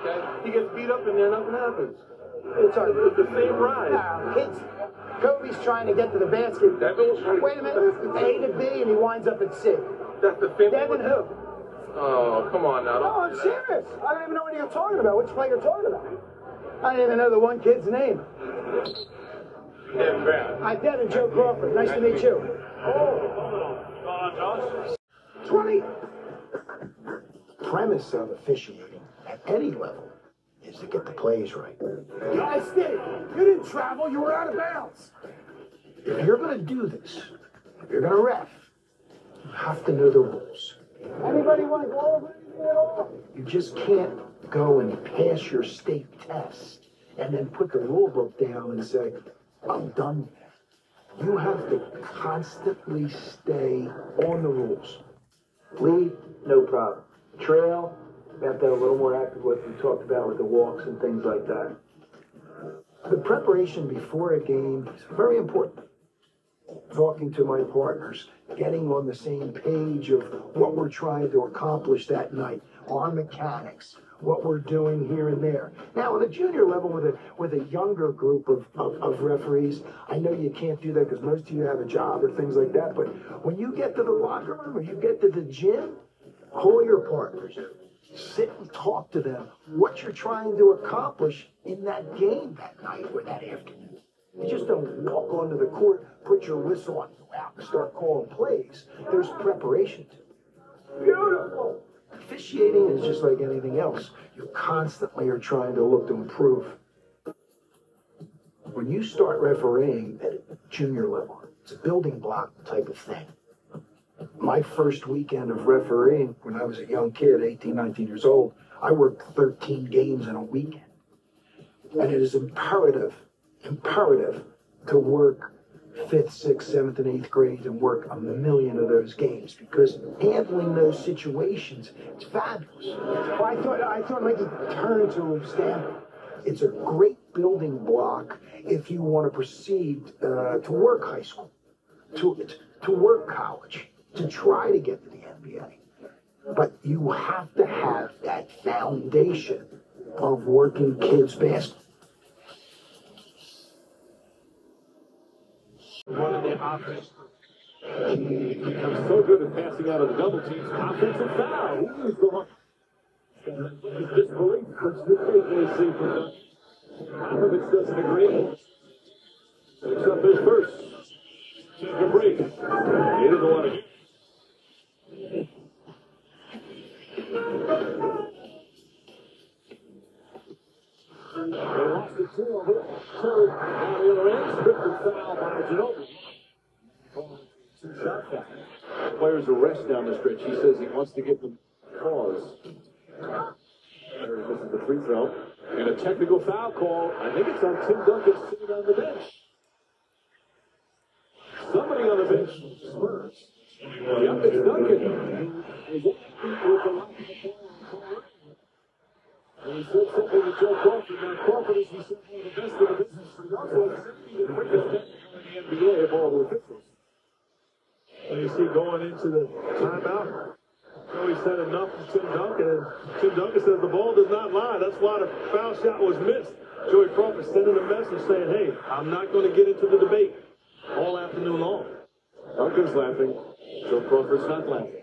okay. He gets beat up in there, nothing happens. It's, a, it's the same ride. Nah, kids. Kobe's trying to get to the basket. That illustrates- Wait a minute. A to B, and he winds up at C. That's the same. Devin who? Oh, come on now. No, Don't I'm do that. serious. I don't even know what you're talking about. Which play you're talking about? I don't even know the one kid's name. Devin Brown. Hi, Devin Joe Crawford. Nice to meet you. Oh. 20. Premise of officiating at any level is to get the plays right. Hey, Steve, you didn't travel. You were out of bounds. If you're going to do this, if you're going to ref, you have to know the rules. Anybody want to go over anything at all? You just can't go and pass your state test and then put the rule book down and say, I'm done. You have to constantly stay on the rules. Lead, no problem. Trail, have to a little more active, what we talked about with the walks and things like that. The preparation before a game is very important. Talking to my partners, getting on the same page of what we're trying to accomplish that night, our mechanics, what we're doing here and there. Now, on the junior level, with a with a younger group of, of, of referees, I know you can't do that because most of you have a job or things like that. But when you get to the locker room or you get to the gym, call your partners, sit and talk to them what you're trying to accomplish in that game that night or that afternoon. You just don't walk onto the court, put your whistle on, go out and start calling plays. There's preparation to it. Beautiful. Officiating is just like anything else. You constantly are trying to look to improve. When you start refereeing at junior level, it's a building block type of thing. My first weekend of refereeing when I was a young kid, 18, 19 years old, I worked 13 games in a weekend. And it is imperative, imperative to work fifth, sixth, seventh, and eighth grade and work a million of those games because handling those situations, it's fabulous. Well, I thought I thought Mikey turned to Stanford. It's a great building block if you want to proceed uh, to work high school, to, to work college, to try to get to the NBA. But you have to have that foundation of working kids basketball. running their offense. He becomes so good at passing out of the double teams. Offensive foul. He is the one. Disbelief, which the occasionally see from the Popovich doesn't agree. Picks up his first. Take a break. He doesn't want to. The two on the other end. Stripped foul by Ginobili. Two. Players arrest down the stretch. He says he wants to give them pause. He misses the free throw. And a technical foul call. I think it's on Tim Duncan sitting on the bench. Somebody on the bench. Spurs. Yep, it's Duncan. With of a foul. And said something to Joe Crawford. Now, Crawford, said, one of the best in the business. He's also the quickest technical in the NBA of all the officials. And you see going into the timeout, Joey said enough to Tim Duncan, and Tim Duncan says the ball does not lie. That's why the foul shot was missed. Joey Crawford sending a message saying, hey, I'm not going to get into the debate all afternoon long. Duncan's laughing. Joe Crawford's not laughing.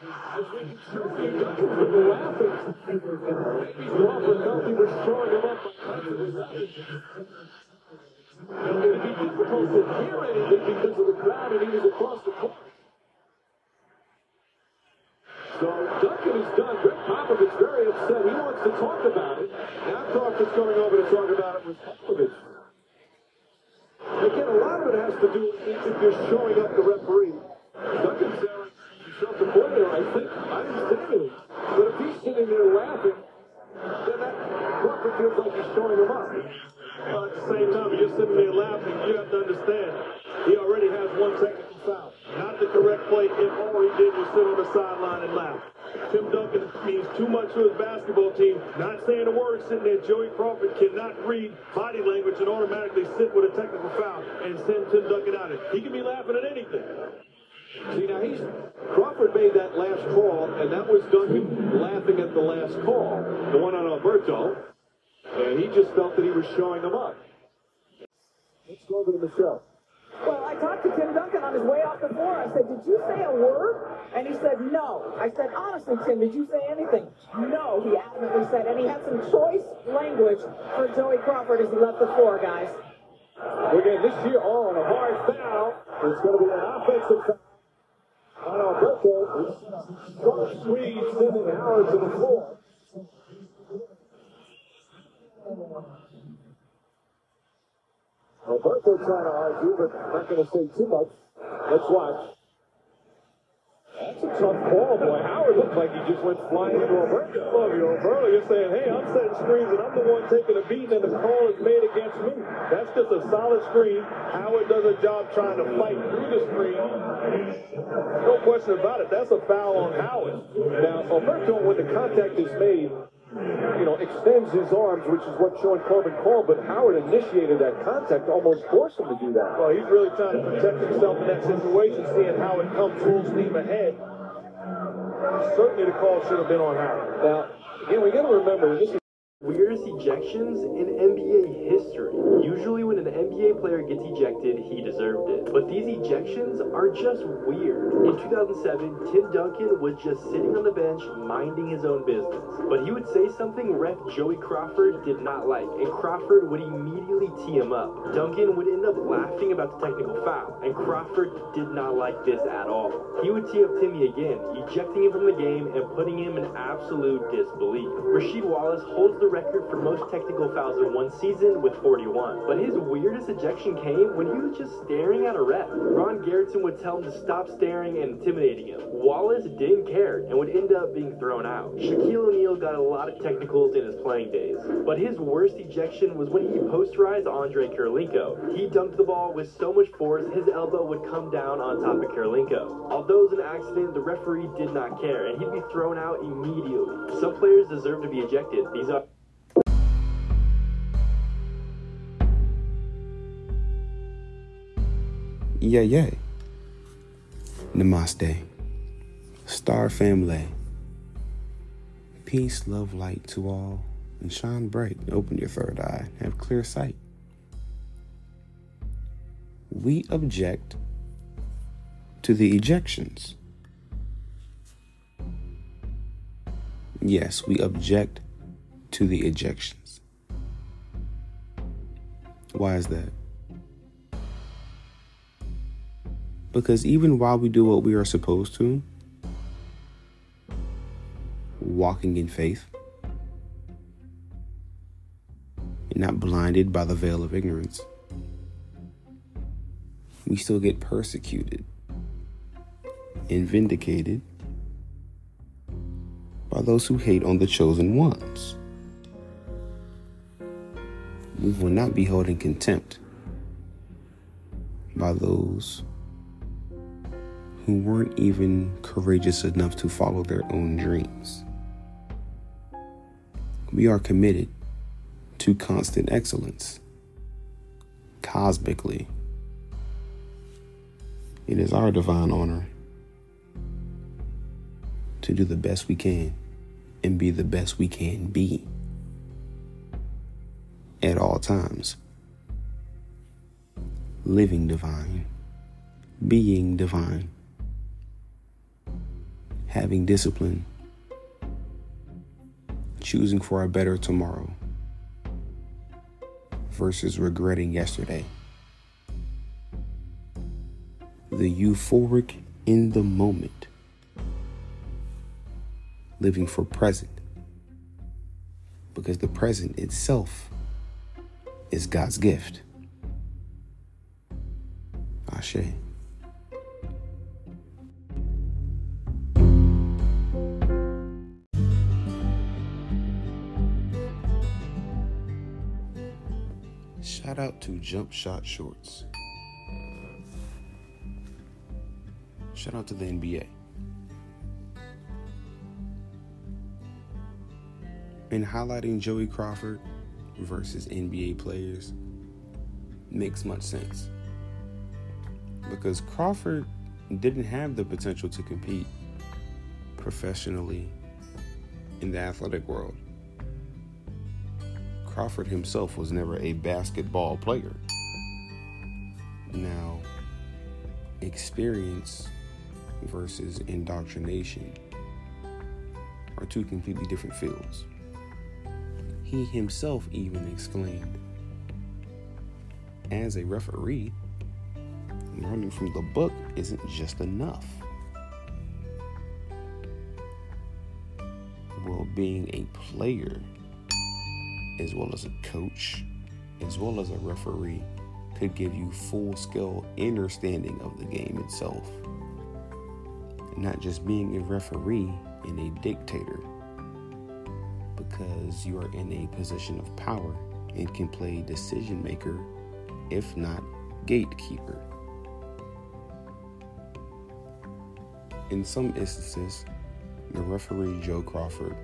Again, of Popovich it going over to talk about it was a bit. A lot with has to do with you're showing up the referee. Duncan said himself the player, I think. But if he's sitting there laughing, then that Crawford feels like he's showing him up. Well, at the same time, if you're sitting there laughing, you have to understand he already has one technical foul. Not the correct play if all he did was sit on the sideline and laugh. Tim Duncan means too much to his basketball team. Not saying a word sitting there. Joey Crawford cannot read body language and automatically sit with a technical foul and send Tim Duncan out. He can be laughing at anything. See, now he's Crawford made that last call, and that was Duncan laughing at the last call, the one on Oberto, and he just felt that he was showing them up. Let's go over to Michelle. Well, I talked to Tim Duncan on his way off the floor. I said, Did you say a word? And he said, No. I said, Honestly, Tim, did you say anything? No, he adamantly said. And he had some choice language for Joey Crawford as he left the floor, guys. We're this year on a hard foul. It's going to be an offensive foul. On Oberto, strong squeeze sending Howard to the floor. Oberto trying to argue, but not going to say too much. Let's watch. That's a tough call, boy. Howard looked like he just went flying into Oberto. Love you, Oberto. You're saying, hey, I'm setting screens and I'm the one taking a beating and the call is made against me. That's just a solid screen. Howard does a job trying to fight through the screen. No question about it. That's a foul on Howard. Now, Oberto, when the contact is made, you know, extends his arms, which is what Sean Corbin called, but Howard initiated that contact, almost forced him to do that. Well, he's really trying to protect himself in that situation, seeing how it come full steam ahead. Certainly the call should have been on Howard. Now, again, we got to remember, this is Weirdest ejections in NBA history. Usually, when an NBA player gets ejected, he deserved it. But these ejections are just weird. In 2007, Tim Duncan was just sitting on the bench minding his own business. But he would say something ref Joey Crawford did not like, and Crawford would immediately tee him up. Duncan would end up laughing about the technical foul, and Crawford did not like this at all. He would tee up Timmy again, ejecting him from the game and putting him in absolute disbelief. Rasheed Wallace holds the record for most technical fouls in one season with 41. But his weirdest ejection came when he was just staring at a ref. Ron Garretson would tell him to stop staring and intimidating him. Wallace didn't care and would end up being thrown out. Shaquille O'Neal got a lot of technicals in his playing days, but his worst ejection was when he posterized Andre Kirilenko. He dunked the ball with so much force his elbow would come down on top of Kirilenko. Although it was an accident, the referee did not care and he'd be thrown out immediately. Some players deserve to be ejected. These are Yeah, yeah. Namaste. Star family. Peace, love, light to all, and shine bright. Open your third eye. Have clear sight. We object to the ejections. Yes, we object to the ejections. Why is that? Because even while we do what we are supposed to, walking in faith, and not blinded by the veil of ignorance, we still get persecuted and vindicated by those who hate on the chosen ones. We will not be held in contempt by those who weren't even courageous enough to follow their own dreams. We are committed to constant excellence, cosmically. It is our divine honor to do the best we can and be the best we can be at all times. Living divine, being divine, having discipline, choosing for a better tomorrow versus regretting yesterday. The euphoric in the moment, living for present, because the present itself is God's gift. Ashe. Shout out to Jump Shot Shorts. Shout out to the NBA. And highlighting Joey Crawford versus NBA players makes much sense. Because Crawford didn't have the potential to compete professionally in the athletic world. Crawford himself was never a basketball player. Now, experience versus indoctrination are two completely different fields. He himself even exclaimed, as a referee, learning from the book isn't just enough. Well, being a player, as well as a coach, as well as a referee, could give you full scale understanding of the game itself. Not just being a referee and a dictator, because you are in a position of power and can play decision maker, if not gatekeeper. In some instances, the referee Joe Crawford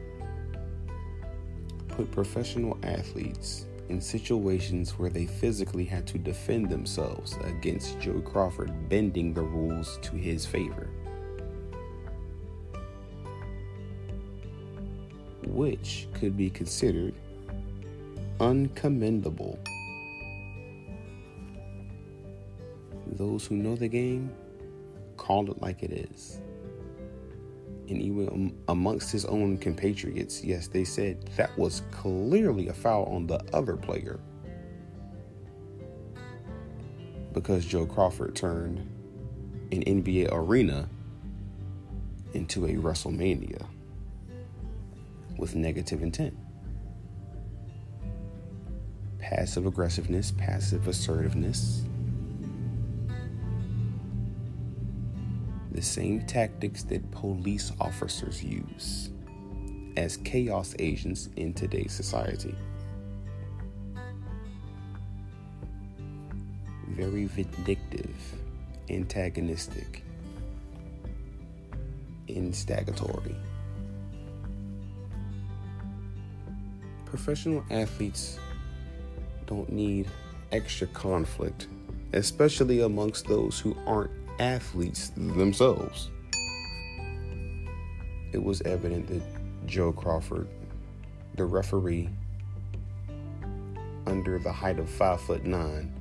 put professional athletes in situations where they physically had to defend themselves against Joe Crawford bending the rules to his favor. Which could be considered uncommendable. Those who know the game call it like it is and even amongst his own compatriots, yes, they said that was clearly a foul on the other player because Joe Crawford turned an NBA arena into a WrestleMania with negative intent. Passive aggressiveness, passive assertiveness, same tactics that police officers use as chaos agents in today's society. Very vindictive, antagonistic, instagatory. Professional athletes don't need extra conflict, especially amongst those who aren't athletes themselves. It was evident that Joe Crawford, the referee, under the height of five foot nine,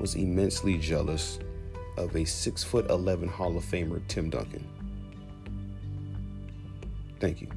was immensely jealous of a six foot eleven Hall of Famer, Tim Duncan. Thank you.